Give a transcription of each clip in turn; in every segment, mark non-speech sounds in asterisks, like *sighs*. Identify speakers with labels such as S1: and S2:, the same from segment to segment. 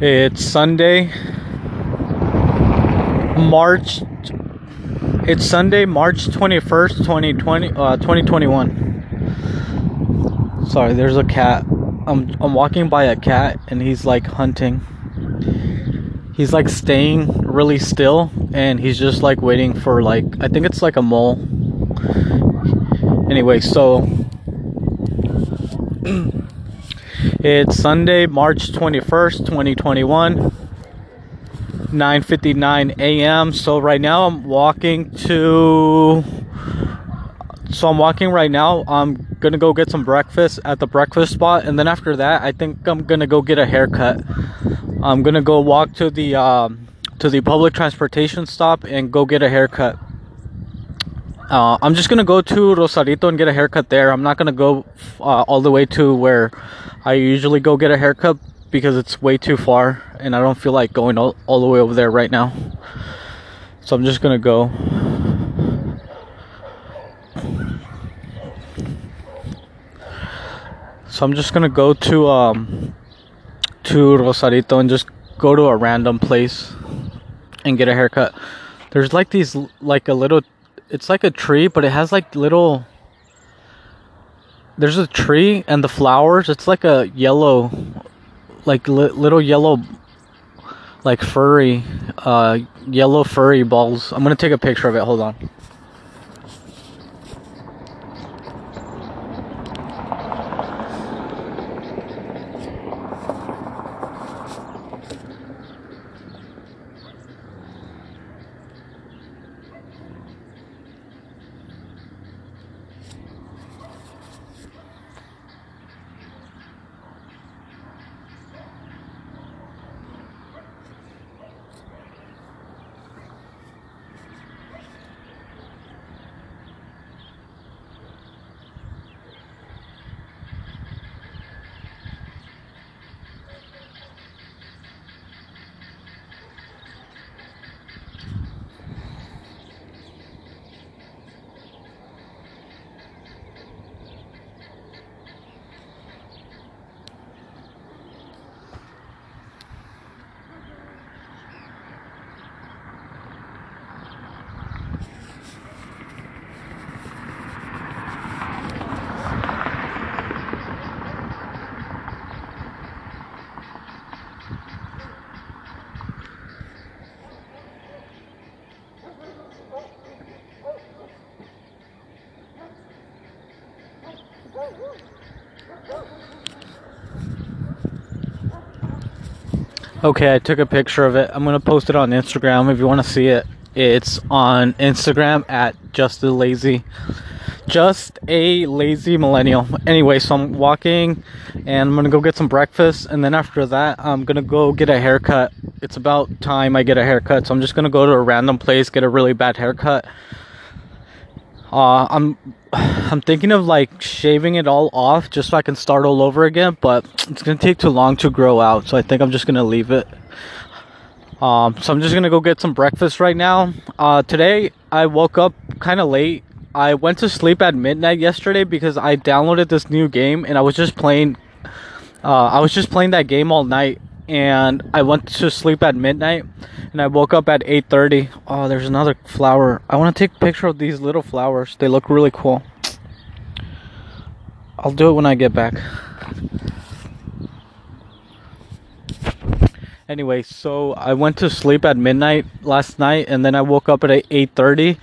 S1: It's Sunday, March. It's Sunday, March 21st, 2020, uh, 2021. Sorry, there's a cat. I'm, I'm walking by a cat and he's like hunting. He's like staying really still and he's just like waiting for like, I think it's like a mole. Anyway, so *clears throat* It's Sunday, March 21st, 2021. 9:59 a.m. So right now I'm walking to so I'm walking right now. I'm to go get some breakfast at the breakfast spot and then after that, I think I'm to go get a haircut. I'm to go walk to the um, to the public transportation stop and go get a haircut. Uh, I'm just gonna go to Rosarito and get a haircut there. I'm not gonna go uh, all the way to where I usually go get a haircut because it's way too far and I don't feel like going all, all the way over there right now. So I'm just gonna go. So I'm just gonna go to um to Rosarito and just go to a random place and get a haircut. There's like these like a little it's like a tree but it has like little there's a tree and the flowers it's like a yellow like li- little yellow like furry uh yellow furry balls. I'm gonna take a picture of it hold on Okay, I took a picture of it. I'm gonna post it on Instagram if you want to see it. It's on Instagram at just a lazy, just a lazy millennial. Anyway, so I'm walking, and I'm gonna go get some breakfast, and then after that, I'm gonna go get a haircut. It's about time I get a haircut, so I'm just gonna go to a random place get a really bad haircut. Uh, I'm *clears throat* I'm thinking of like shaving it all off just so I can start all over again, but it's gonna take too long to grow out, so I think I'm just gonna leave it. Um, so I'm just gonna go get some breakfast right now. Uh, today I woke up kind of late. I went to sleep at midnight yesterday because I downloaded this new game and I was just playing. Uh, I was just playing that game all night, and I went to sleep at midnight and I woke up at 8:30. Oh, there's another flower. I want to take a picture of these little flowers. They look really cool. I'll do it when I get back. Anyway, so I went to sleep at midnight last night and then I woke up at 8:30.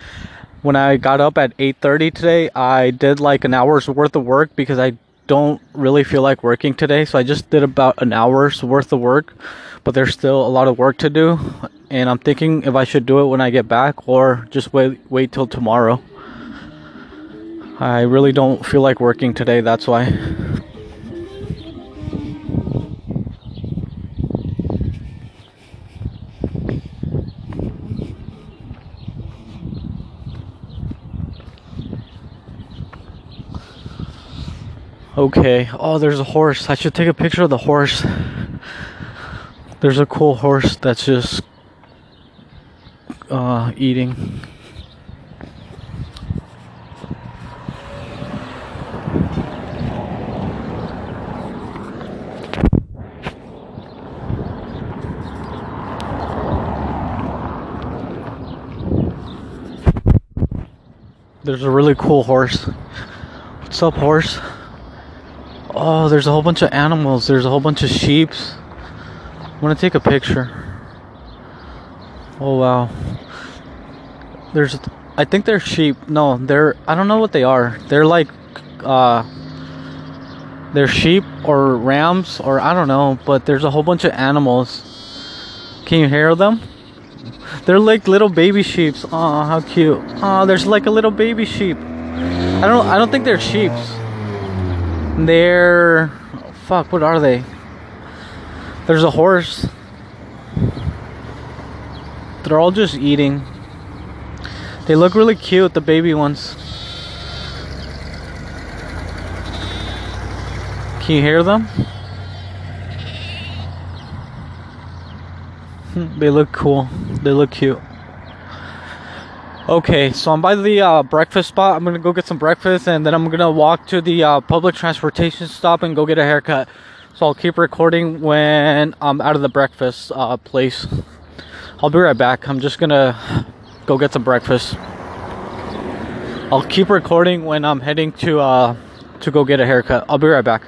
S1: When I got up at 8:30 today, I did like an hour's worth of work because I don't really feel like working today, so I just did about an hour's worth of work, but there's still a lot of work to do, and I'm thinking if I should do it when I get back or just wait wait till tomorrow. I really don't feel like working today, that's why. Okay. Oh, there's a horse. I should take a picture of the horse. There's a cool horse that's just uh, eating. There's a really cool horse. What's up, horse? Oh, there's a whole bunch of animals. There's a whole bunch of sheep. I'm gonna take a picture. Oh wow. There's, I think they're sheep. No, they're. I don't know what they are. They're like, uh, they're sheep or rams or I don't know. But there's a whole bunch of animals. Can you hear them? They're like little baby sheeps. Oh, how cute. Oh, there's like a little baby sheep. I don't I don't think they're sheeps. They're oh, fuck, what are they? There's a horse. They're all just eating. They look really cute, the baby ones. Can you hear them? *laughs* they look cool. They look cute. Okay, so I'm by the uh, breakfast spot. I'm gonna go get some breakfast and then I'm gonna walk to the uh, public transportation stop and go get a haircut. So I'll keep recording when I'm out of the breakfast uh, place. I'll be right back. I'm just gonna go get some breakfast. I'll keep recording when I'm heading to uh, to go get a haircut. I'll be right back.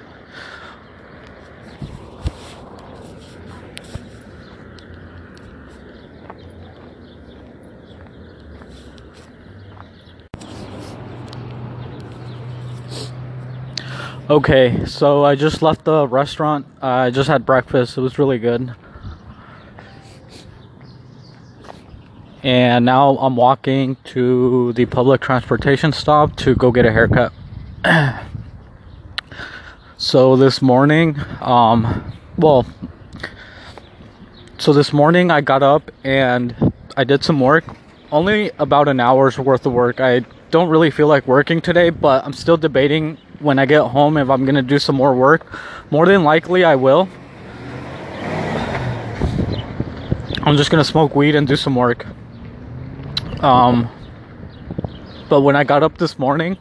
S1: Okay, so I just left the restaurant. I just had breakfast. It was really good. And now I'm walking to the public transportation stop to go get a haircut. *clears throat* so this morning, um, well, so this morning I got up and I did some work. Only about an hour's worth of work. I don't really feel like working today, but I'm still debating when I get home if I'm gonna do some more work. More than likely, I will. I'm just gonna smoke weed and do some work. Um, but when I got up this morning,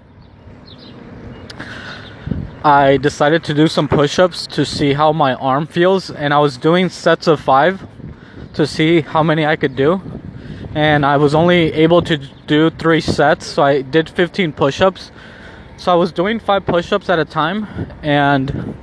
S1: I decided to do some push ups to see how my arm feels, and I was doing sets of five to see how many I could do and I was only able to do three sets, so I did 15 push ups. So I was doing five push ups at a time, and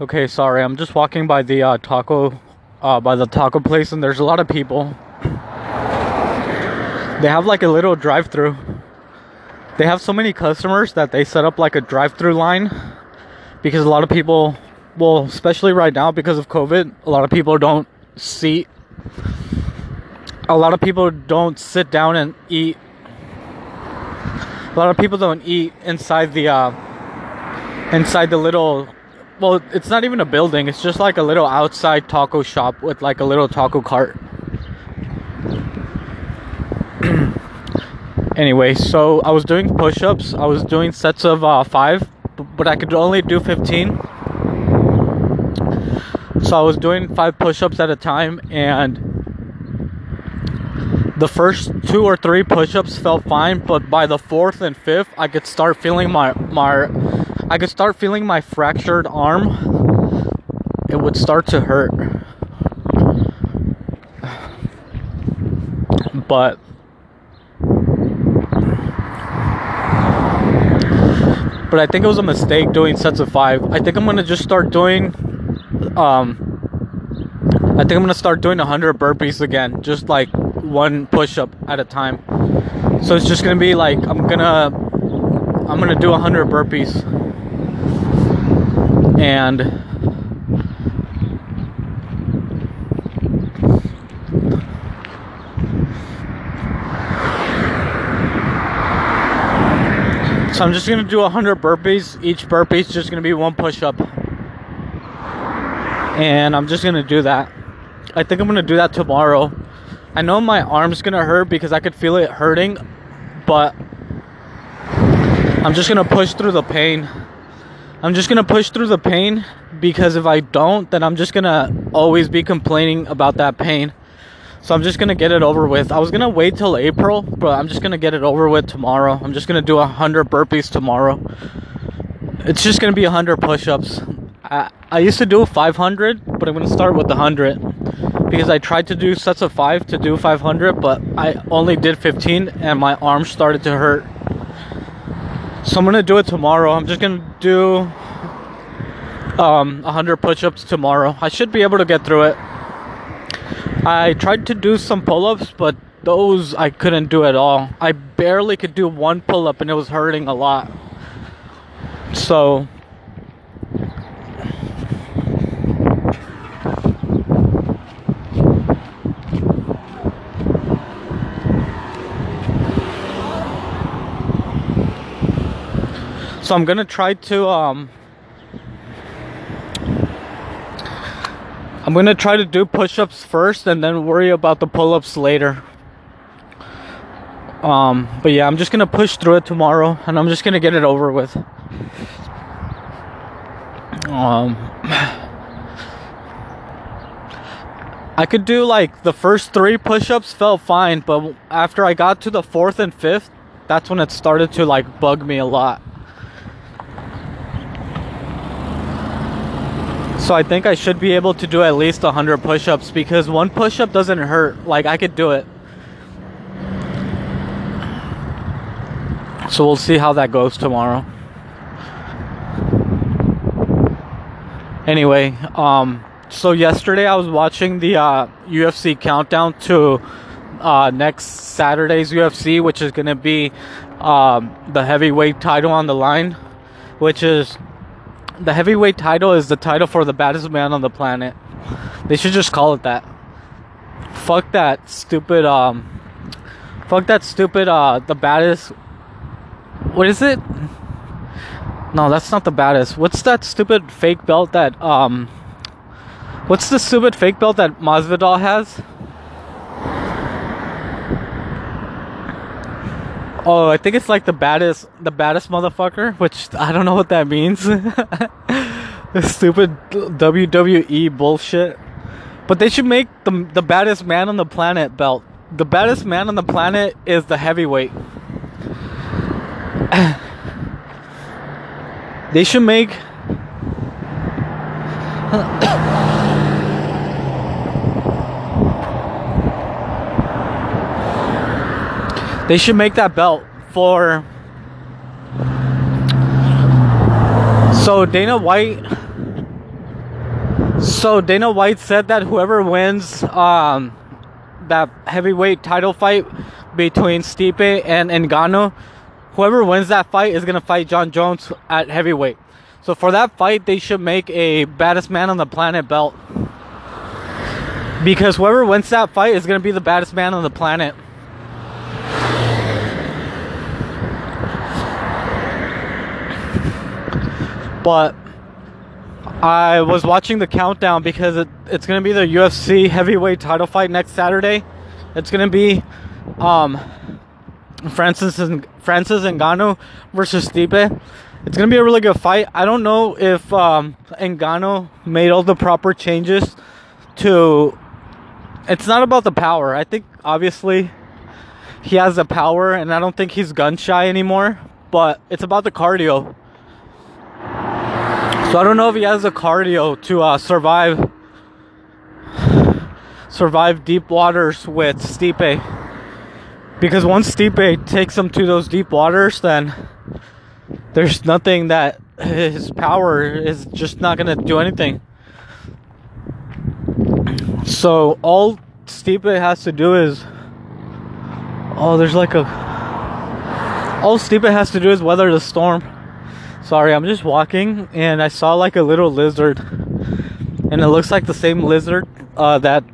S1: Okay, sorry. I'm just walking by the uh, taco, uh, by the taco place, and there's a lot of people. They have like a little drive-through. They have so many customers that they set up like a drive-through line because a lot of people, well, especially right now because of COVID, a lot of people don't seat. A lot of people don't sit down and eat. A lot of people don't eat inside the uh, inside the little well, it's not even a building. It's just like a little outside taco shop with like a little taco cart. *clears throat* anyway, so I was doing push-ups. I was doing sets of uh, five, but I could only do 15. So I was doing five push-ups at a time, and the first two or three push-ups felt fine, but by the fourth and fifth, I could start feeling my my I could start feeling my fractured arm. It would start to hurt. But but I think it was a mistake doing sets of 5. I think I'm to just start doing um I think I'm to start doing 100 burpees again, just like one push up at a time. So it's just to be like I'm to I'm gonna do 100 burpees. And So I'm just gonna do 100 burpees. Each burpee is just gonna be one push up. And I'm just gonna do that. I think I'm gonna do that tomorrow. I know my arm's gonna hurt because I could feel it hurting, but I'm just gonna push through the pain. I'm just gonna push through the pain because if I don't, then I'm just gonna always be complaining about that pain. So I'm just gonna get it over with. I was gonna wait till April, but I'm just gonna get it over with tomorrow. I'm just gonna do a hundred burpees tomorrow. It's just gonna be a hundred push-ups. I, I used to do 500, but I'm gonna start with hundred because I tried to do sets of five to do 500, but I only did 15 and my arms started to hurt. So I'm gonna do it tomorrow. I'm just gonna do um 100 push-ups tomorrow. I should be able to get through it. I tried to do some pull-ups, but those I couldn't do at all. I barely could do one pull-up and it was hurting a lot. So So I'm gonna try to um I'm gonna try to do push-ups first and then worry about the pull-ups later. Um, but yeah, I'm just gonna push through it tomorrow and I'm just gonna get it over with. Um, I could do like the first three push-ups felt fine, but after I got to the fourth and fifth, that's when it started to like bug me a lot. So I think I should be able to do at least 100 push-ups because one push-up doesn't hurt. Like I could do it. So we'll see how that goes tomorrow. Anyway, um so yesterday I was watching the uh, UFC countdown to uh, next Saturday's UFC, which is going to be um, the heavyweight title on the line, which is the heavyweight title is the title for the baddest man on the planet. They should just call it that. Fuck that stupid um fuck that stupid uh the baddest what is it? No, that's not the baddest. What's that stupid fake belt that um What's the stupid fake belt that Masvidal has? Oh, I think it's like the baddest, the baddest motherfucker, which I don't know what that means. *laughs* stupid WWE bullshit. But they should make the the baddest man on the planet belt. The baddest man on the planet is the heavyweight. *coughs* they should make. They should make that belt for. So Dana White. So Dana White said that whoever wins um, that heavyweight title fight between Stipe and Ngannou, whoever wins that fight is gonna fight Jon Jones at heavyweight. So for that fight, they should make a baddest man on the planet belt. Because whoever wins that fight is gonna be the baddest man on the planet. But I was watching the countdown because it, it's going to be the UFC heavyweight title fight next Saturday. It's going to be um, Francis and Francis Ngannou versus Stipe. It's going to be a really good fight. I don't know if um, Ngannou made all the proper changes to. It's not about the power. I think obviously he has the power, and I don't think he's gun shy anymore. But it's about the cardio. So I don't know if he has the cardio to uh, survive survive deep waters with Stipe. Because once Stipe takes him to those deep waters, then there's nothing that his power is just not gonna do anything. So all Stipe has to do is oh, there's like a All Stipe has to do is weather the storm. Sorry, I'm just walking and I saw like a little lizard. And it looks like the same lizard uh, that.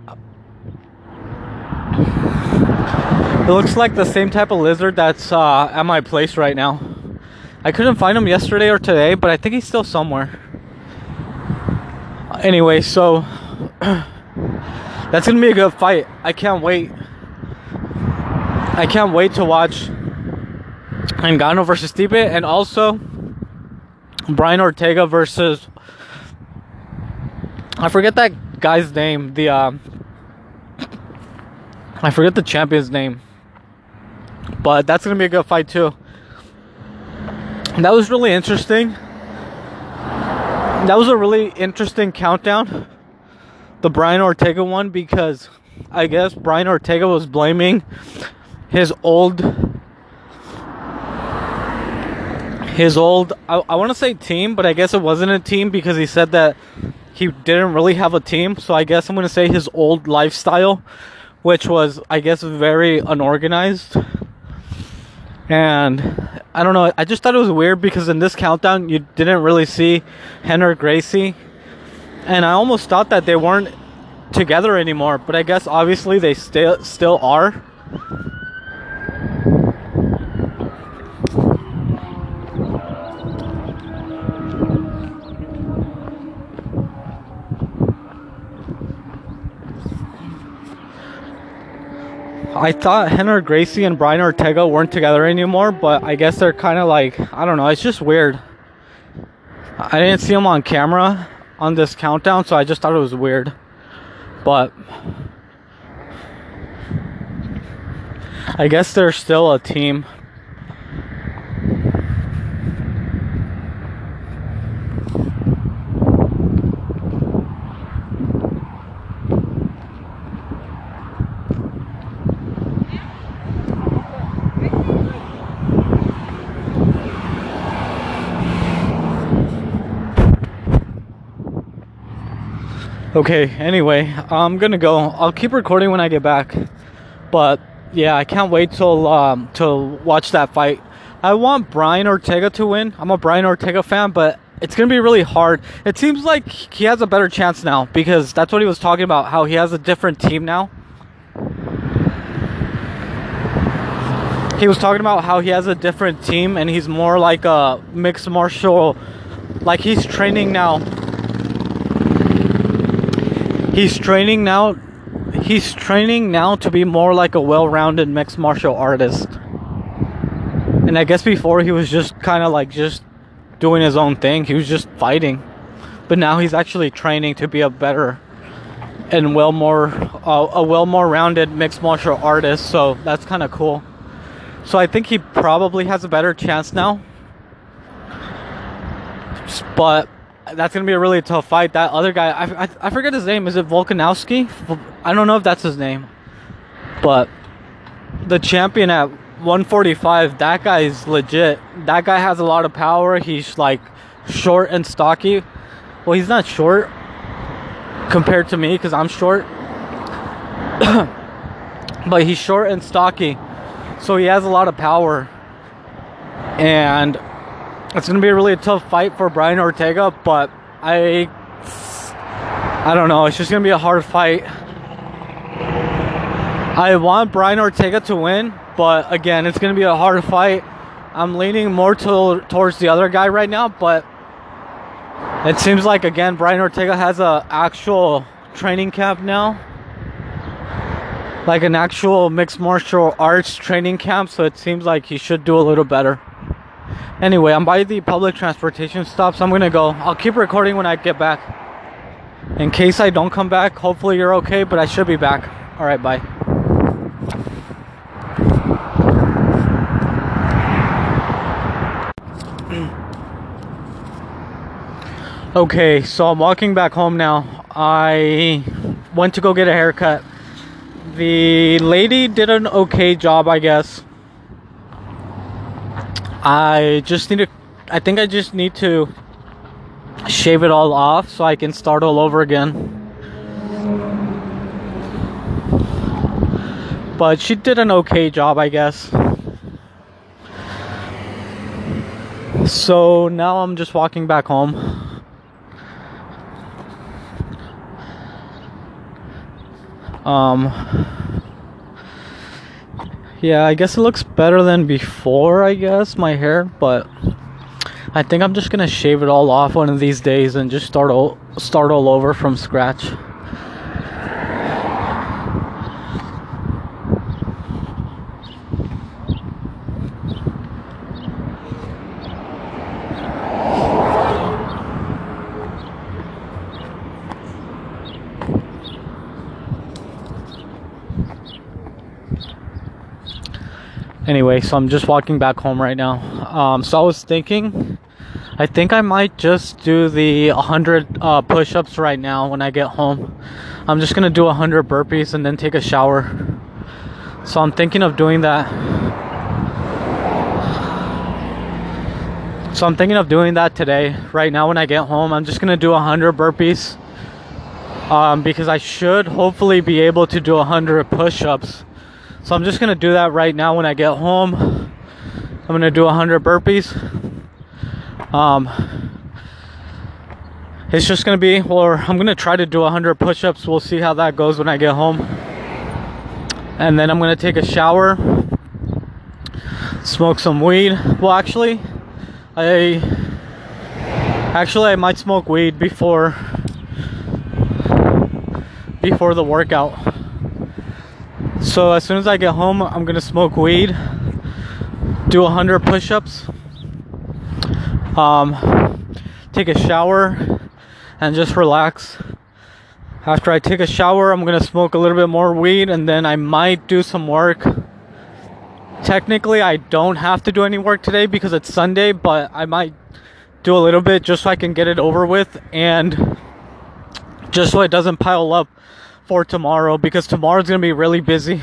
S1: It looks like the same type of lizard that's uh, at my place right now. I couldn't find him yesterday or today, but I think he's still somewhere. Anyway, so *clears throat* that's gonna be a good fight. I can't wait. I can't wait to watch Ngannou versus Stipe, and also Brian Ortega versus I forget that guy's name. The um, I forget the champion's name, but that's gonna be a good fight too. That was really interesting. That was a really interesting countdown, the Brian Ortega one, because I guess Brian Ortega was blaming his old his old I, I want to say team but i guess it wasn't a team because he said that he didn't really have a team. So i guess i'm going to say his old lifestyle which was i guess very unorganized. And i don't know i just thought it was weird because in this countdown you didn't really see Rener Gracie. And i almost thought that they weren't together anymore but i guess obviously they still still are I thought Rener Gracie and Brian Ortega weren't together anymore, but I guess they're kind of like I don't know. It's just weird. I didn't see them on camera on this countdown, so I just thought it was weird. But I guess they're still a team. Okay, anyway, I'm gonna go. I'll keep recording when I get back. But yeah, I can't wait till um to watch that fight. I want Brian Ortega to win. I'm a Brian Ortega fan, but it's gonna be really hard. It seems like he has a better chance now because that's what he was talking about. How he has a different team now. He was talking about how he has a different team and he's more like a mixed martial, like he's training now he's training now he's training now to be more like a well-rounded mixed martial artist. And i guess before he was just kind of like just doing his own thing he was just fighting. But now he's actually training to be a better and well more uh, a well more rounded mixed martial artist so that's kind of cool. So i think he probably has a better chance now. But that's gonna be a really tough fight. That other guy, I, I, I forget his name. Is it Volkanovski? I don't know if that's his name, but the champion at 145, that guy's legit. That guy has a lot of power. He's like short and stocky. Well, he's not short compared to me because I'm short, *coughs* but he's short and stocky, so he has a lot of power and it's gonna be a really tough fight for Brian Ortega, but I I don't know. It's just gonna be a hard fight. I want Brian Ortega to win, but again, it's gonna be a hard fight. I'm leaning more to, towards the other guy right now, but it seems like again Brian Ortega has a actual training camp now, like an actual mixed martial arts training camp. So it seems like he should do a little better. Anyway, I'm by the public transportation stop, so I'm gonna go. I'll keep recording when I get back. In case I don't come back, hopefully you're okay, but I should be back. Alright, bye. *clears throat* okay, so I'm walking back home now. I went to go get a haircut. The lady did an okay job, I guess. I just need to I think I just need to shave it all off so I can start all over again. But she did an okay job, I guess. So now I'm just walking back home. Um, yeah, I guess it looks better than before, I guess, my hair, but I think I'm just gonna shave it all off one of these days and just start all, start all over from scratch. Anyway so i'm just walking back home right now. Um, so i was thinking i think i might just do the 100 uh, push-ups right now when i get home. I'm just gonna do 100 burpees and then take a shower. So i'm thinking of doing that. So i'm thinking of doing that today. Right now when i get home i'm just gonna do 100 burpees um, because i should hopefully be able to do 100 push-ups so I'm just gonna do that right now when I get home. I'm gonna do 100 burpees. Um, it's just gonna be, or I'm gonna try to do 100 push-ups. We'll see how that goes when I get home. And then I'm gonna take a shower, smoke some weed. Well, actually, I actually I might smoke weed before before the workout. So as soon as I get home, I'm gonna smoke weed, do 100 push-ups, um, take a shower, and just relax. After I take a shower, I'm gonna smoke a little bit more weed, and then I might do some work. Technically, I don't have to do any work today because it's Sunday, but I might do a little bit just so I can get it over with and just so it doesn't pile up for tomorrow because tomorrow's gonna be really busy.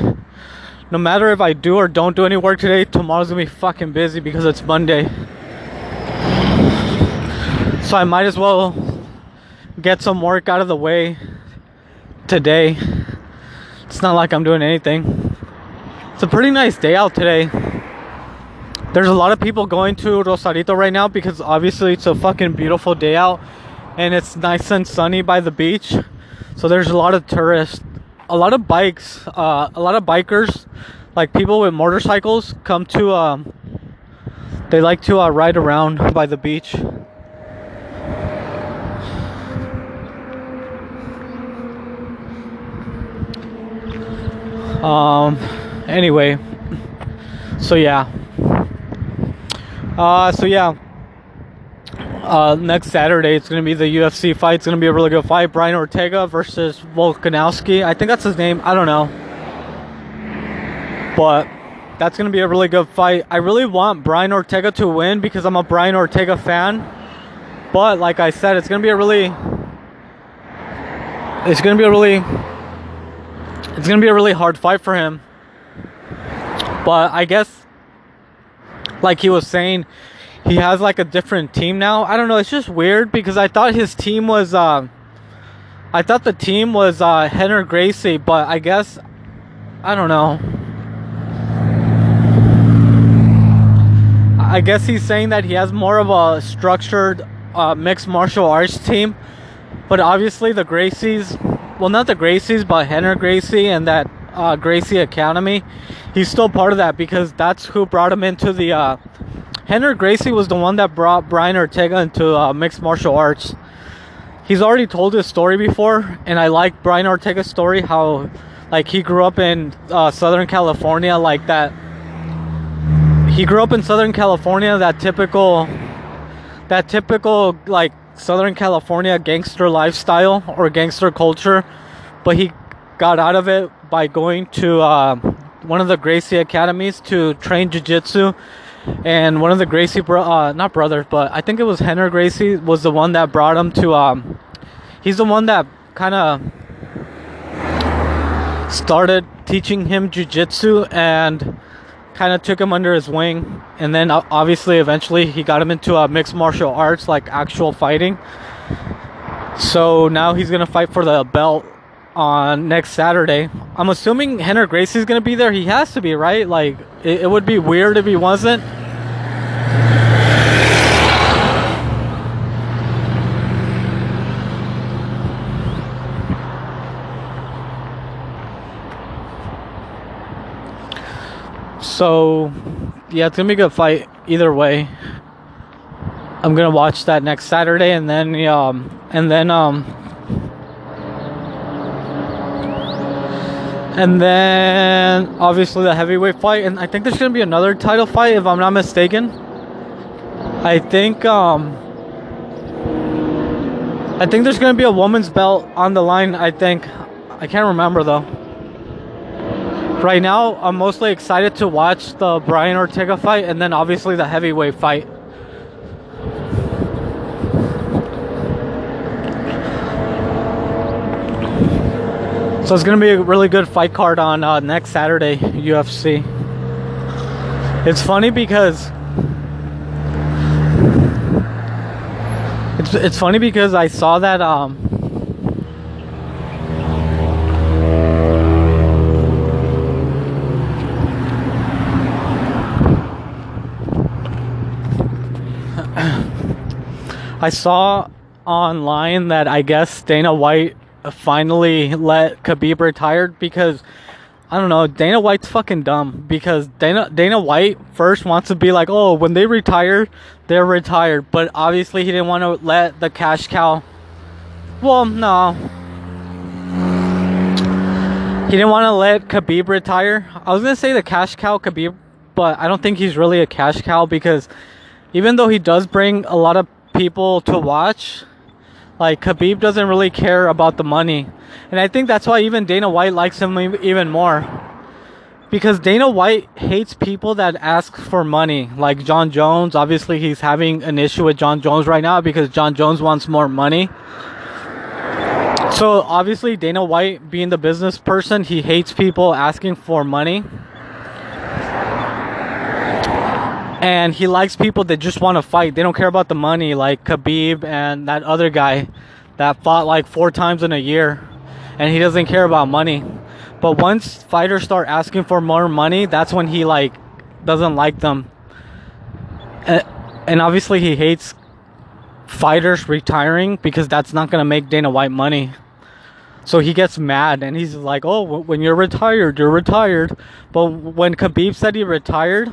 S1: No matter if I do or don't do any work today, tomorrow's gonna be fucking busy because it's Monday. So I might as well get some work out of the way today. It's not like I'm doing anything. It's a pretty nice day out today. There's a lot of people going to Rosarito right now because obviously it's a fucking beautiful day out and it's nice and sunny by the beach. So there's a lot of tourists, a lot of bikes, uh, a lot of bikers, like people with motorcycles, come to. Um, they like to uh, ride around by the beach. Um. Anyway. So yeah. Uh. So yeah uh, next Saturday, it's going to be the UFC fight. It's going to be a really good fight. Brian Ortega versus Volkanovski. I think that's his name. I don't know. But that's going to be a really good fight. I really want Brian Ortega to win because I'm a Brian Ortega fan. But like I said, it's going to be a really it's going to be a really it's going to be a really hard fight for him. But I guess like he was saying, he has like a different team now. I don't know. It's just weird because I thought his team was. Uh, I thought the team was uh, Gracie, but I guess I don't know. I guess he's saying that he has more of a structured uh, mixed martial arts team, but obviously the Gracies, well, not the Gracies, but Rener Gracie and that uh, Gracie Academy, he's still part of that because that's who brought him into the Rener Gracie was the one that brought Brian Ortega into uh, mixed martial arts. He's already told his story before, and I like Brian Ortega's story. How, like, he grew up in uh, Southern California, like that. He grew up in Southern California, that typical, that typical like Southern California gangster lifestyle or gangster culture, but he got out of it by going to uh, one of the Gracie academies to train jiu-jitsu and one of the Gracie, bro- uh, not brothers, but I think it was Rener Gracie was the one that brought him to. Um, he's the one that kind of started teaching him jujitsu and kind of took him under his wing, and then uh, obviously eventually he got him into uh, mixed martial arts, like actual fighting. So now he's gonna fight for the belt on next Saturday. I'm assuming Rener Gracie's gonna be there. He has to be, right? Like, it, it would be weird if he wasn't. So, yeah, it's gonna be a good fight either way. I'm gonna watch that next Saturday, and then um, and then um, and then obviously the heavyweight fight, and I think there's gonna be another title fight if I'm not mistaken. I think um, I think there's gonna be a woman's belt on the line. I think I can't remember though. Right now, I'm mostly excited to watch the Brian Ortega fight, and then obviously the heavyweight fight. So it's gonna be a really good fight card on uh, next Saturday UFC. It's funny because it's it's funny because I saw that um *coughs* I saw online that I guess Dana White finally let Khabib retire because I don't know, Dana White's fucking dumb because Dana Dana White first wants to be like, "Oh, when they retire, they're retired." But obviously he didn't want to let the cash cow Well, no. He didn't want to let Khabib retire. I was to say the cash cow Khabib, but I don't think he's really a cash cow because even though he does bring a lot of people to watch, like Khabib doesn't really care about the money. And I think that's why even Dana White likes him even more. Because Dana White hates people that ask for money. Like Jon Jones, obviously he's having an issue with Jon Jones right now because Jon Jones wants more money. So obviously Dana White being the business person, he hates people asking for money. And he likes people that just want to fight. They don't care about the money, like Khabib and that other guy that fought like four times in a year, and he doesn't care about money. But once fighters start asking for more money, that's when he like doesn't like them. And, obviously he hates fighters retiring because that's not gonna make Dana White money. So he gets mad and he's like, "Oh, when you're retired, you're retired." But when Khabib said he retired,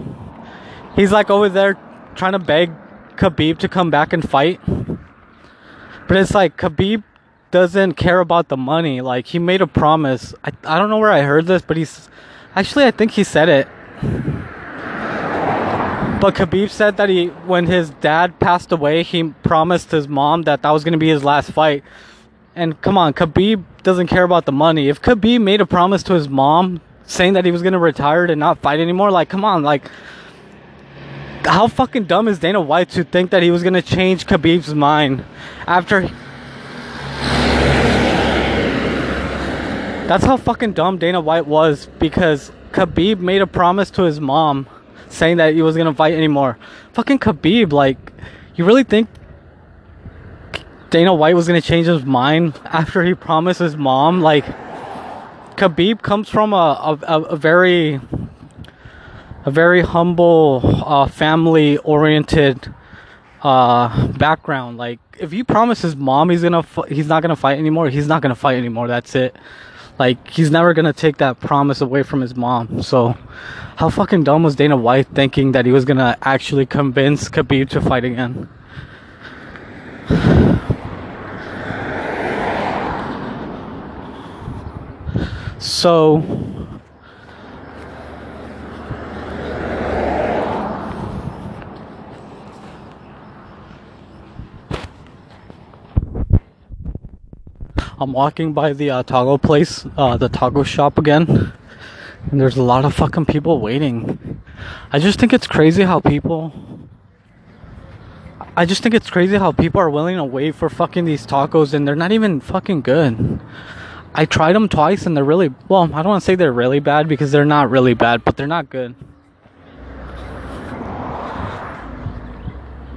S1: He's like over there trying to beg Khabib to come back and fight. But it's like Khabib doesn't care about the money. Like he made a promise. I, I don't know where I heard this, but he's actually I think he said it. But Khabib said that he when his dad passed away, he promised his mom that that was going to be his last fight. And come on, Khabib doesn't care about the money. If Khabib made a promise to his mom saying that he was going to retire and not fight anymore, like come on, like how fucking dumb is Dana White to think that he was gonna change Khabib's mind after? That's how fucking dumb Dana White was because Khabib made a promise to his mom saying that he was gonna fight anymore. Fucking Khabib, like, you really think Dana White was gonna change his mind after he promised his mom? Like, Khabib comes from a, a, a very a very humble, uh, family oriented uh, background. Like, if you promise his mom he's gonna he's not gonna fight anymore, he's not gonna fight anymore. That's it. Like, he's never gonna take that promise away from his mom. So, how fucking dumb was Dana White thinking that he was gonna actually convince Khabib to fight again? *sighs* So, I'm walking by the uh, taco place, uh, the taco shop again, and there's a lot of fucking people waiting. I just think it's crazy how people. I just think it's crazy how people are willing to wait for fucking these tacos and they're not even fucking good. I tried them twice and they're really well. I don't want to say they're really bad because they're not really bad, but they're not good.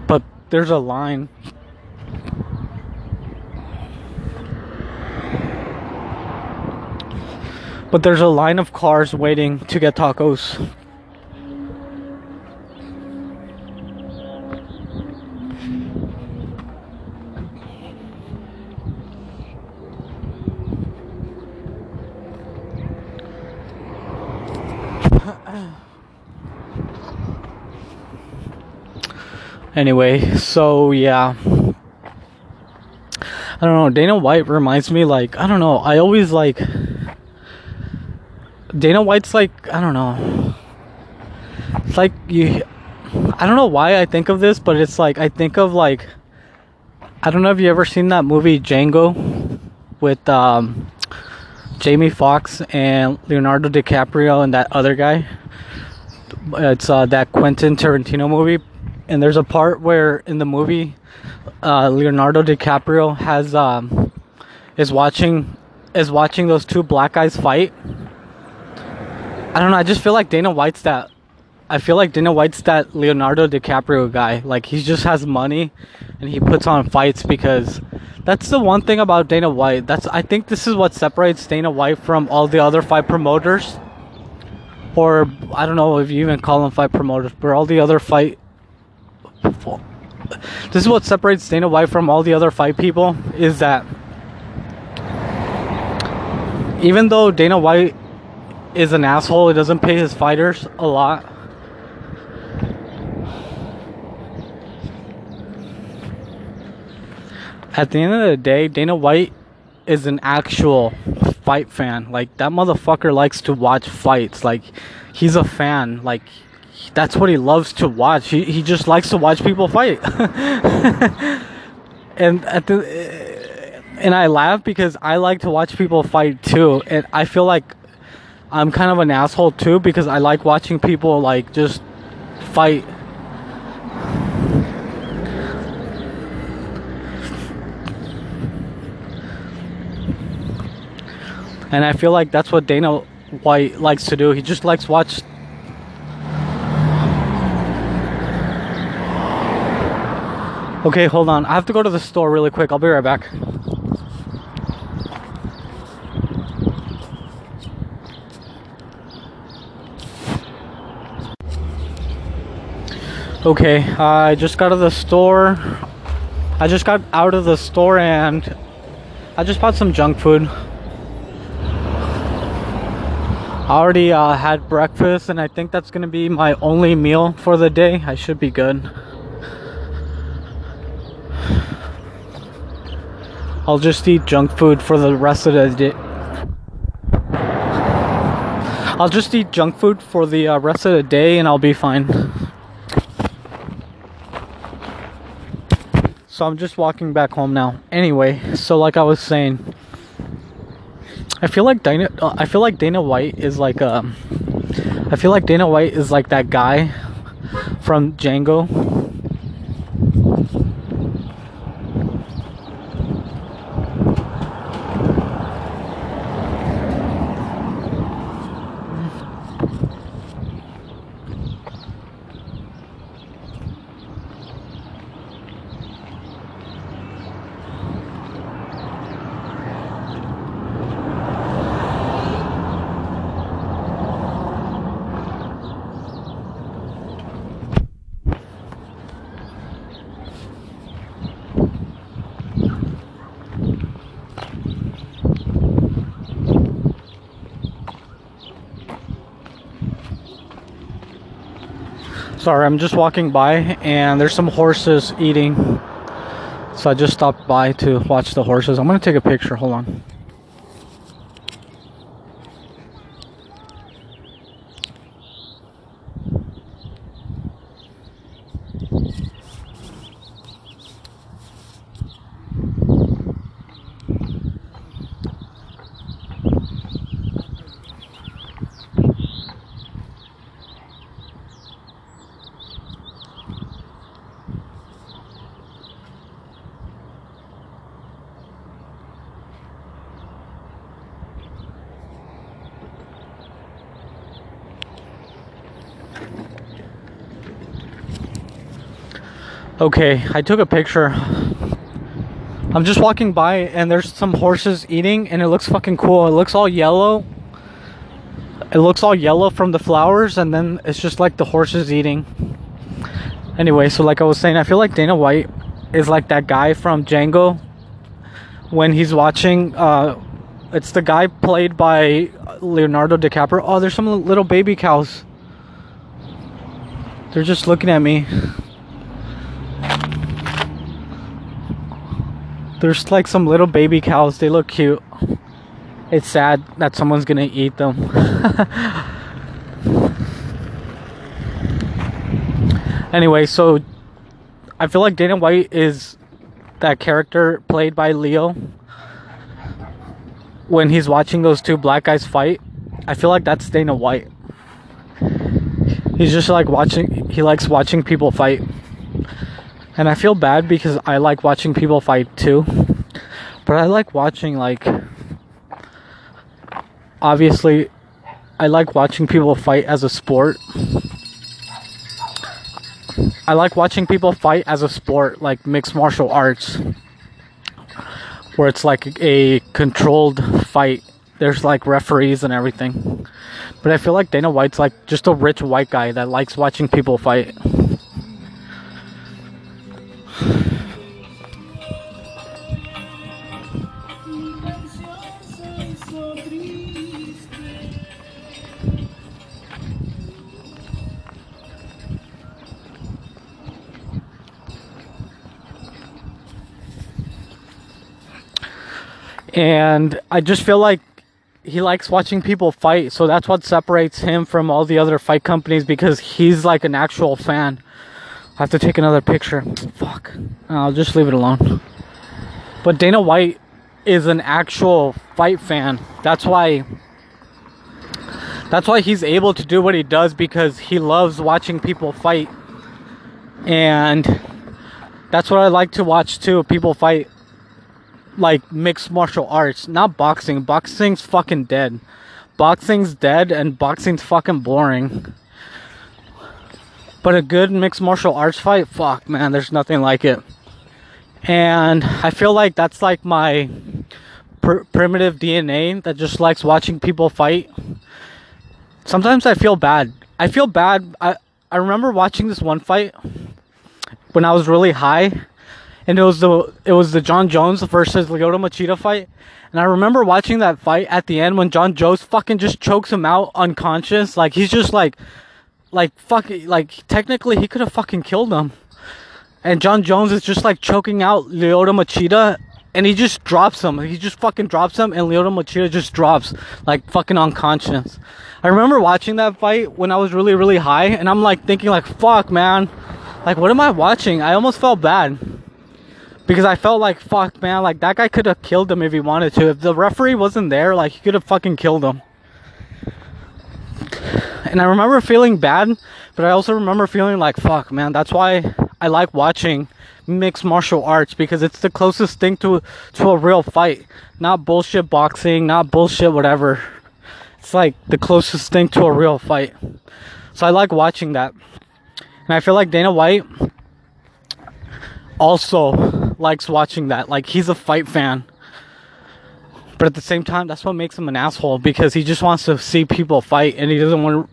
S1: But there's a line But there's a line of cars waiting to get tacos. anyway, so yeah. I don't know. Dana White reminds me like I don't know. I always like Dana White's like I don't know. It's like you I don't know why I think of this, but it's like I think of like I don't know if you ever seen that movie Django with um Jamie Foxx and Leonardo DiCaprio and that other guy. It's uh, that Quentin Tarantino movie, and there's a part where in the movie, uh, Leonardo DiCaprio has um, is watching is watching those two black guys fight. I don't know. I just feel like Dana White's that. I feel like Dana White's that Leonardo DiCaprio guy. Like he just has money, and he puts on fights because that's the one thing about Dana White. That's I think this is what separates Dana White from all the other fight promoters. Or I don't know if you even call them fight promoters, but all the other fight this is what separates Dana White from all the other fight people is that even though Dana White is an asshole, he doesn't pay his fighters a lot. At the end of the day, Dana White is an actual fight fan. Like that motherfucker likes to watch fights. Like he's a fan. Like that's what he loves to watch. He he just likes to watch people fight. *laughs* and at the and I laugh because I like to watch people fight too. And I feel like I'm kind of an asshole too because I like watching people like just fight. And I feel like that's what Dana White likes to do. He just likes watch Okay, hold on. I have to go to the store really quick. I'll be right back. Okay, I just got out of the store. I just got out of the store and I just bought some junk food. I already uh, had breakfast and I think that's gonna be my only meal for the day. I should be good. I'll just eat junk food for the rest of the day. I'll just eat junk food for the uh, rest of the day and I'll be fine. So I'm just walking back home now. Anyway, so like I was saying, I feel like Dana. I feel like Dana White is like um. I feel like Dana White is like that guy from Django Sorry, I'm just walking by and there's some horses eating. So I just stopped by to watch the horses. I'm gonna take a picture, hold on. Okay, I took a picture. I'm just walking by and there's some horses eating and it looks fucking cool. It looks all yellow. It looks all yellow from the flowers and then it's just like the horses eating. Anyway, so like I was saying, I feel like Dana White is like that guy from Django when he's watching uh it's the guy played by Leonardo DiCaprio. Oh, there's some little baby cows. They're just looking at me. There's like some little baby cows. They look cute. It's sad that someone's gonna eat them. *laughs* anyway, so I feel like Dana White is that character played by Leo when he's watching those two black guys fight. I feel like that's Dana White. He's just like watching, he likes watching people fight. And I feel bad because I like watching people fight too. But I like watching, like, obviously, I like watching people fight as a sport. I like watching people fight as a sport, like mixed martial arts, where it's like a controlled fight. There's like referees and everything. But I feel like Dana White's like just a rich white guy that likes watching people fight. And I just feel like he likes watching people fight, so that's what separates him from all the other fight companies because he's like an actual fan. I have to take another picture. Fuck. I'll just leave it alone. But Dana White is an actual fight fan. That's why that's why he's able to do what he does because he loves watching people fight. And that's what I like to watch too, people fight like mixed martial arts, not boxing. Boxing's fucking dead. Boxing's dead and boxing's fucking boring. But a good mixed martial arts fight, fuck man, there's nothing like it. And I feel like that's like my pr- primitive DNA that just likes watching people fight. Sometimes I feel bad. I feel bad. I I remember watching this one fight when I was really high and it was the it was the Jon Jones versus Lyoto Machida fight. And I remember watching that fight at the end when Jon Jones fucking just chokes him out unconscious. Like he's just like like fucking like technically he could have fucking killed him. And Jon Jones is just like choking out Lyoto Machida and he just drops him. He just fucking drops him and Lyoto Machida just drops like fucking unconscious. I remember watching that fight when I was really really high and I'm like thinking like fuck man. Like what am I watching? I almost felt bad because I felt like fuck man, like that guy could have killed him if he wanted to. If the referee wasn't there, like he could have fucking killed him. And I remember feeling bad, but I also remember feeling like fuck man, that's why I like watching mixed martial arts because it's the closest thing to to a real fight. Not bullshit boxing, not bullshit whatever. It's like the closest thing to a real fight. So I like watching that. And I feel like Dana White also likes watching that. Like he's a fight fan. But at the same time, that's what makes him an asshole because he just wants to see people fight and he doesn't want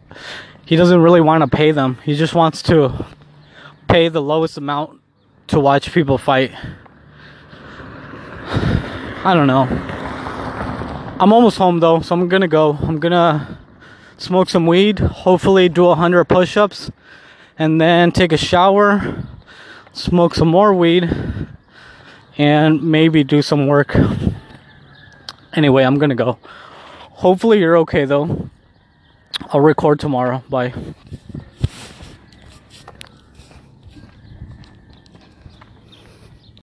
S1: he doesn't really want to pay them. He just wants to pay the lowest amount to watch people fight. I don't know. I'm almost home though, so I'm gonna go. I'm gonna smoke some weed, hopefully do a hundred push-ups, and then take a shower, smoke some more weed, and maybe do some work. Anyway, I'm gonna go. Hopefully, you're okay though. I'll record tomorrow. Bye.